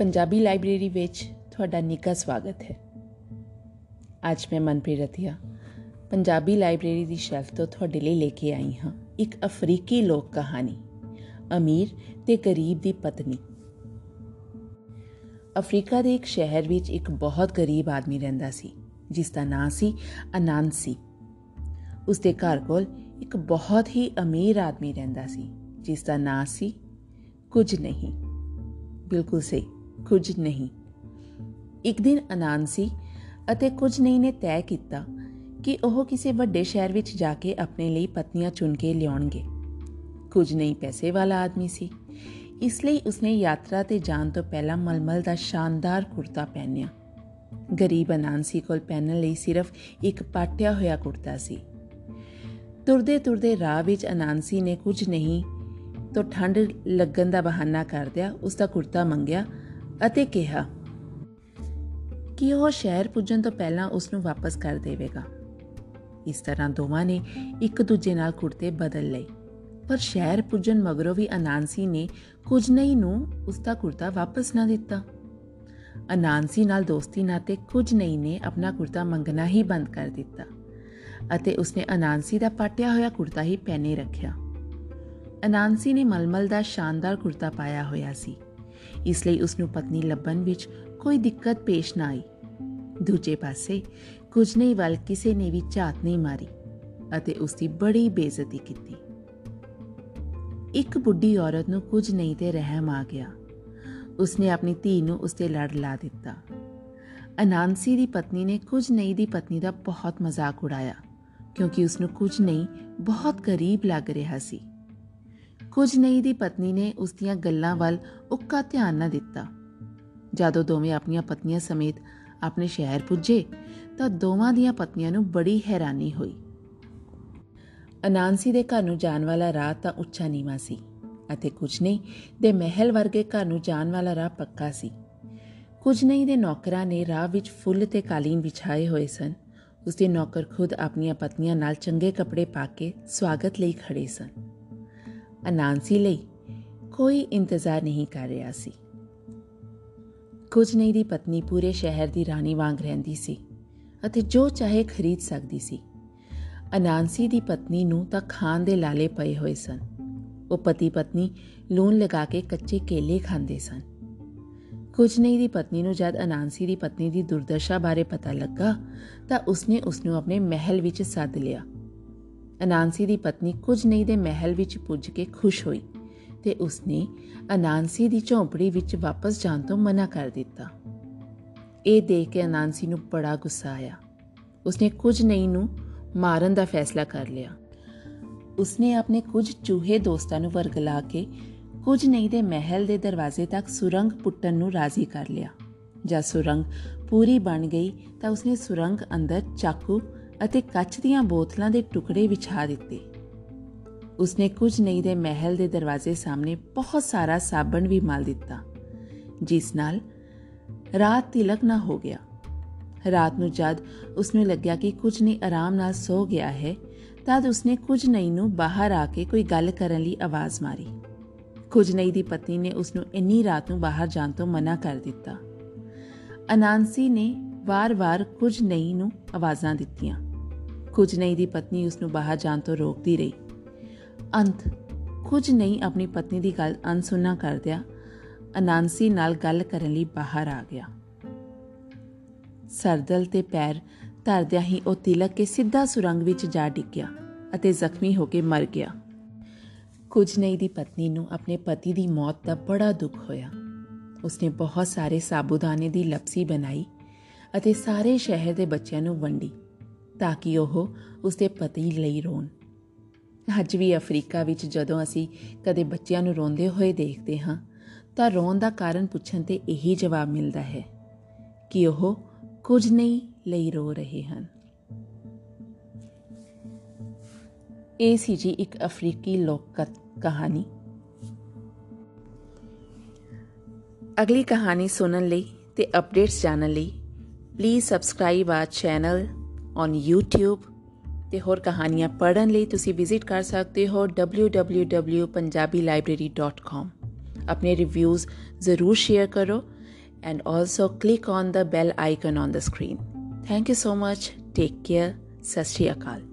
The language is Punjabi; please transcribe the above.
ਪੰਜਾਬੀ ਲਾਇਬ੍ਰੇਰੀ ਵਿੱਚ ਤੁਹਾਡਾ ਨਿੱਘਾ ਸਵਾਗਤ ਹੈ। ਅੱਜ ਮੈਂ ਮਨਪ੍ਰੀਤ ਰਤੀਆ, ਪੰਜਾਬੀ ਲਾਇਬ੍ਰੇਰੀ ਦੀ ਸ਼ੈਲਫ ਤੋਂ ਤੁਹਾਡੇ ਲਈ ਲੈ ਕੇ ਆਈ ਹਾਂ ਇੱਕ ਅਫਰੀਕੀ ਲੋਕ ਕਹਾਣੀ, ਅਮੀਰ ਤੇ ਗਰੀਬ ਦੀ ਪਤਨੀ। ਅਫਰੀਕਾ ਦੇ ਇੱਕ ਸ਼ਹਿਰ ਵਿੱਚ ਇੱਕ ਬਹੁਤ ਗਰੀਬ ਆਦਮੀ ਰਹਿੰਦਾ ਸੀ, ਜਿਸ ਦਾ ਨਾਂ ਸੀ ਅਨਾਂਸੀ। ਉਸ ਦੇ ਘਰ ਕੋਲ ਇੱਕ ਬਹੁਤ ਹੀ ਅਮੀਰ ਆਦਮੀ ਰਹਿੰਦਾ ਸੀ, ਜਿਸ ਦਾ ਨਾਂ ਸੀ ਕੁਝ ਨਹੀਂ। ਬਿਲਕੁਲ ਸਹੀ। ਕੁਝ ਨਹੀਂ। ਇੱਕ ਦਿਨ ਅਨਾਂਸੀ ਅਤੇ ਕੁਝ ਨਹੀਂ ਨੇ ਤੈਅ ਕੀਤਾ ਕਿ ਉਹ ਕਿਸੇ ਵੱਡੇ ਸ਼ਹਿਰ ਵਿੱਚ ਜਾ ਕੇ ਆਪਣੇ ਲਈ ਪਤਨੀਆਂ ਚੁਣ ਕੇ ਲਿਆਉਣਗੇ। ਕੁਝ ਨਹੀਂ ਪੈਸੇ ਵਾਲਾ ਆਦਮੀ ਸੀ। ਇਸ ਲਈ ਉਸਨੇ ਯਾਤਰਾ ਤੇ ਜਾਣ ਤੋਂ ਪਹਿਲਾਂ ਮਲਮਲ ਦਾ ਸ਼ਾਨਦਾਰ ਕੁਰਤਾ ਪਹਿਨਿਆ। ਗਰੀਬ ਅਨਾਂਸੀ ਕੋਲ ਪਹਿਨਣ ਲਈ ਸਿਰਫ ਇੱਕ ਪਾਟਿਆ ਹੋਇਆ ਕੁਰਤਾ ਸੀ। ਤੁਰਦੇ ਤੁਰਦੇ ਰਾਹ ਵਿੱਚ ਅਨਾਂਸੀ ਨੇ ਕੁਝ ਨਹੀਂ ਤੋਂ ਠੰਡ ਲੱਗਣ ਦਾ ਬਹਾਨਾ ਕਰਦਿਆ ਉਸ ਦਾ ਕੁਰਤਾ ਮੰਗਿਆ ਅਤੇ ਕਿਹਾ, ਕਿ ਉਹ ਸ਼ਹਿਰ ਪੁੱਜਣ ਤੋਂ ਪਹਿਲਾਂ ਉਸ ਨੂੰ ਵਾਪਸ ਕਰ ਦੇਵੇਗਾ? ਇਸ ਤਰ੍ਹਾਂ ਦੋਵਾਂ ਨੇ ਇੱਕ ਦੂਜੇ ਨਾਲ ਕੁਰਤੇ ਬਦਲ ਲਏ। ਪਰ ਸ਼ਹਿਰ ਪੁੱਜਣ ਮਗਰੋਂ ਵੀ ਅਨਾਂਸੀ ਨੇ ਕੁਝ ਨਹੀਂ ਨੂੰ ਉਸ ਦਾ ਕੁਰਤਾ ਵਾਪਸ ਨਾ ਦਿੱਤਾ। ਅਨਾਂਸੀ ਨਾਲ ਦੋਸਤੀ ਨਾਤੇ ਕੁਝ ਨਹੀਂ ਨੇ ਆਪਣਾ ਕੁਰਤਾ ਮੰਗਣਾ ਹੀ ਬੰਦ ਕਰ ਦਿੱਤਾ ਅਤੇ ਉਸਨੇ ਅਨਾਂਸੀ ਦਾ ਪਾਟਿਆ ਹੋਇਆ ਕੁਰਤਾ ਹੀ ਪਹਿਨੇ ਰੱਖਿਆ। ਅਨਾਂਸੀ ਨੇ ਮਲਮਲ ਦਾ ਸ਼ਾਨਦਾਰ ਕੁਰਤਾ ਪਾਇਆ ਹੋਇਆ ਸੀ। ਇਸ ਲਈ ਉਸ ਨੂੰ ਪਤਨੀ ਲੱਭਣ ਵਿੱਚ ਕੋਈ ਦਿੱਕਤ ਪੇਸ਼ ਨਾ ਆਈ। ਦੂਜੇ ਪਾਸੇ ਕੁਝ ਨਹੀਂ ਵੱਲ ਕਿਸੇ ਨੇ ਵੀ ਝਾਤ ਨਹੀਂ ਮਾਰੀ ਅਤੇ ਉਸ ਦੀ ਬੜੀ ਬੇਇੱਜ਼ਤੀ ਕੀਤੀ। ਇੱਕ ਬੁੱਢੀ ਔਰਤ ਨੂੰ ਕੁਝ ਨਹੀਂ ਤੇ ਰਹਿਮ ਆ ਗਿਆ। ਉਸਨੇ ਆਪਣੀ ਧੀ ਨੂੰ ਉਸ ਤੇ ਲੜ ਲਾ ਦਿੱਤਾ। ਅਨਾਂਸੀ ਦੀ ਪਤਨੀ ਨੇ ਕੁਝ ਨਹੀਂ ਦੀ ਪਤਨੀ ਦਾ ਬਹੁਤ ਮਜ਼ਾਕ ਉਡਾਇਆ, ਕਿਉਂਕਿ ਉਸ ਨੂੰ ਕੁਝ ਨਹੀਂ, ਬਹੁਤ ਗਰੀਬ ਲੱਗ ਰਿਹਾ ਸੀ। ਕੁਝ ਨਹੀਂ ਦੀ ਪਤਨੀ ਨੇ ਉਸ ਦੀਆਂ ਗੱਲਾਂ ਵੱਲ ਉੱਕਾ ਧਿਆਨ ਨਾ ਦਿੱਤਾ। ਜਦੋਂ ਦੋਵੇਂ ਆਪਣੀਆਂ ਪਤਨੀਆਂ ਸਮੇਤ ਆਪਣੇ ਸ਼ਹਿਰ ਪੁੱਜੇ, ਤਾਂ ਦੋਵਾਂ ਦੀਆਂ ਪਤਨੀਆਂ ਨੂੰ ਬੜੀ ਹੈਰਾਨੀ ਹੋਈ। ਅਨਾਂਸੀ ਦੇ ਘਰ ਨੂੰ ਜਾਣ ਵਾਲਾ ਰਾਹ ਤਾਂ ਉੱਚਾ ਨੀਵਾ ਸੀ ਅਤੇ ਕੁਝ ਨਹੀਂ ਦੇ ਮਹਿਲ ਵਰਗੇ ਘਰ ਨੂੰ ਜਾਣ ਵਾਲਾ ਰਾਹ ਪੱਕਾ ਸੀ। ਕੁਝ ਨਹੀਂ ਦੇ ਨੌਕਰਾਂ ਨੇ ਰਾਹ ਵਿੱਚ ਫੁੱਲ ਤੇ ਕਾਲੀਨ ਵਿਛਾਏ ਹੋਏ ਸਨ। ਉਸ ਦੇ ਨੌਕਰ ਖੁਦ ਆਪਣੀਆਂ ਪਤਨੀਆਂ ਨਾਲ ਚੰਗੇ ਕੱਪੜੇ ਪਾ ਕੇ ਸਵਾਗਤ ਲਈ ਖੜੇ ਸਨ। ਅਨਾਂਸੀ ਲਈ ਕੋਈ ਇੰਤਜ਼ਾਰ ਨਹੀਂ ਕਰ ਰਿਹਾ ਸੀ। ਕੁਝ ਨਹੀਂ ਦੀ ਪਤਨੀ ਪੂਰੇ ਸ਼ਹਿਰ ਦੀ ਰਾਣੀ ਵਾਂਗ ਰਹਿੰਦੀ ਸੀ ਅਤੇ ਜੋ ਚਾਹੇ ਖਰੀਦ ਸਕਦੀ ਸੀ। ਅਨਾਂਸੀ ਦੀ ਪਤਨੀ ਨੂੰ ਤਾਂ ਖਾਣ ਦੇ ਲਾਲੇ ਪਏ ਹੋਏ ਸਨ। ਉਹ ਪਤੀ ਪਤਨੀ ਲੂਣ ਲਗਾ ਕੇ ਕੱਚੇ ਕੇਲੇ ਖਾਂਦੇ ਸਨ। ਕੁਝ ਨਹੀਂ ਦੀ ਪਤਨੀ ਨੂੰ ਜਦ ਅਨਾਂਸੀ ਦੀ ਪਤਨੀ ਦੀ ਦੁਰਦਸ਼ਾ ਬਾਰੇ ਪਤਾ ਲੱਗਾ ਤਾਂ ਉਸਨੇ ਉਸ ਨੂੰ ਆਪਣੇ ਮਹਿਲ ਵਿੱਚ ਸੱਦ ਲਿਆ। ਅਨਾਂਸੀ ਦੀ ਪਤਨੀ ਕੁਝ ਨਹੀਂ ਦੇ ਮਹਿਲ ਵਿੱਚ ਪੁੱਜ ਕੇ ਖੁਸ਼ ਹੋਈ ਤੇ ਉਸਨੇ ਅਨਾਂਸੀ ਦੀ ਝੌਂਪੜੀ ਵਿੱਚ ਵਾਪਸ ਜਾਣ ਤੋਂ ਮਨਾ ਕਰ ਦਿੱਤਾ। ਇਹ ਦੇਖ ਕੇ ਅਨਾਂਸੀ ਨੂੰ ਬੜਾ ਗੁੱਸਾ ਆਇਆ। ਉਸਨੇ ਕੁਝ ਨਹੀਂ ਨੂੰ ਮਾਰਨ ਦਾ ਫੈਸਲਾ ਕਰ ਲਿਆ। ਉਸਨੇ ਆਪਣੇ ਕੁਝ ਚੂਹੇ ਦੋਸਤਾਂ ਨੂੰ ਵਰਗਲਾ ਕੇ ਕੁਝ ਨਹੀਂ ਦੇ ਮਹਿਲ ਦੇ ਦਰਵਾਜ਼ੇ ਤੱਕ ਸੁਰੰਗ ਪੁੱਟਣ ਨੂੰ ਰਾਜ਼ੀ ਕਰ ਲਿਆ। ਜਦ ਸੁਰੰਗ ਪੂਰੀ ਬਣ ਗਈ ਤਾਂ ਉਸਨੇ ਸੁਰੰਗ ਅੰਦਰ ਚਾਕੂ ਅਤੇ ਕੱਚ ਦੀਆਂ ਬੋਤਲਾਂ ਦੇ ਟੁਕੜੇ ਵਿਛਾ ਦਿੱਤੇ। ਉਸਨੇ ਕੁਝ ਨਹੀਂ ਦੇ ਮਹਿਲ ਦੇ ਦਰਵਾਜ਼ੇ ਸਾਹਮਣੇ ਬਹੁਤ ਸਾਰਾ ਸਾਬਣ ਵੀ ਮਲ ਦਿੱਤਾ, ਜਿਸ ਨਾਲ ਰਾਤ ਤਿਲਕ ਨਾ ਹੋ ਗਿਆ। ਰਾਤ ਨੂੰ ਜਦ ਉਸਨੂੰ ਲੱਗਿਆ ਕਿ ਕੁਝ ਨਹੀਂ ਆਰਾਮ ਨਾਲ ਸੋ ਗਿਆ ਹੈ, ਤਦ ਉਸਨੇ ਕੁਝ ਨਹੀਂ ਨੂੰ ਬਾਹਰ ਆ ਕੇ ਕੋਈ ਗੱਲ ਕਰਨ ਲਈ ਆਵਾਜ਼ ਮਾਰੀ। ਕੁਝ ਨਹੀਂ ਦੀ ਪਤਨੀ ਨੇ ਉਸ ਨੂੰ ਇੰਨੀ ਰਾਤ ਨੂੰ ਬਾਹਰ ਜਾਣ ਤੋਂ ਮਨਾ ਕਰ ਦਿੱਤਾ। ਅਨਾਂਸੀ ਨੇ ਵਾਰ-ਵਾਰ ਕੁਝ ਨਹੀਂ ਨੂੰ ਆਵਾਜ਼ਾਂ ਦਿੱਤੀਆਂ। ਕੁਝ ਨਹੀਂ ਦੀ ਪਤਨੀ ਉਸ ਨੂੰ ਬਾਹਰ ਜਾਣ ਤੋਂ ਰੋਕਦੀ ਰਹੀ। ਅੰਤ, ਕੁਝ ਨਹੀਂ ਆਪਣੀ ਪਤਨੀ ਦੀ ਗੱਲ ਅਨਸੁਣਾ ਕਰਦਿਆ ਅਨਾਂਸੀ ਨਾਲ ਗੱਲ ਕਰਨ ਲਈ ਬਾਹਰ ਆ ਗਿਆ। ਸਰਦਲ ਤੇ ਪੈਰ ਧਰਦਿਆਂ ਹੀ ਉਹ ਤਿਲਕ ਕੇ ਸਿੱਧਾ ਸੁਰੰਗ ਵਿੱਚ ਜਾ ਡਿੱਗਿਆ ਅਤੇ ਜ਼ਖਮੀ ਹੋ ਕੇ ਮਰ ਗਿਆ। ਕੁਝ ਨਹੀਂ ਦੀ ਪਤਨੀ ਨੂੰ ਆਪਣੇ ਪਤੀ ਦੀ ਮੌਤ ਦਾ ਬੜਾ ਦੁੱਖ ਹੋਇਆ। ਉਸਨੇ ਬਹੁਤ ਸਾਰੇ ਸਾਬੂਦਾਨੇ ਦੀ ਲਪਸੀ ਬਣਾਈ ਅਤੇ ਸਾਰੇ ਸ਼ਹਿਰ ਦੇ ਬੱਚਿਆਂ ਨੂੰ ਵੰਡੀ। ਤਾਂ ਕਿ ਉਹ ਉਸਦੇ ਪਤੀ ਲਈ ਰੋਣ। ਅੱਜ ਵੀ ਅਫਰੀਕਾ ਵਿੱਚ ਜਦੋਂ ਅਸੀਂ ਕਦੇ ਬੱਚਿਆਂ ਨੂੰ ਰੋਂਦੇ ਹੋਏ ਦੇਖਦੇ ਹਾਂ, ਤਾਂ ਰੋਣ ਦਾ ਕਾਰਨ ਪੁੱਛਣ ਤੇ ਇਹੀ ਜਵਾਬ ਮਿਲਦਾ ਹੈ ਕਿ ਉਹ ਕੁਝ ਨਹੀਂ ਲਈ ਰੋ ਰਹੇ ਹਨ। ਇਹ ਸੀ ਜੀ ਇੱਕ ਅਫਰੀਕੀ ਲੋਕ ਕਹਾਣੀ। ਅਗਲੀ ਕਹਾਣੀ ਸੁਣਨ ਲਈ ਤੇ ਅਪਡੇਟਸ ਜਾਣਨ ਲਈ ਪਲੀਜ਼ ਸਬਸਕ੍ਰਾਈਬ ਆ ਚੈਨਲ ਔਨ YouTube ਤੇ ਹੋਰ ਕਹਾਣੀਆਂ ਪੜਨ ਲਈ ਤੁਸੀਂ ਵਿਜ਼ਿਟ ਕਰ ਸਕਦੇ ਹੋ www.punjabilibrary.com ਆਪਣੇ ਰਿਵਿਊਜ਼ ਜ਼ਰੂਰ ਸ਼ੇਅਰ ਕਰੋ and also click on the bell icon on the screen thank you so much take care ਸਤਿ ਸ਼੍ਰੀ ਅਕਾਲ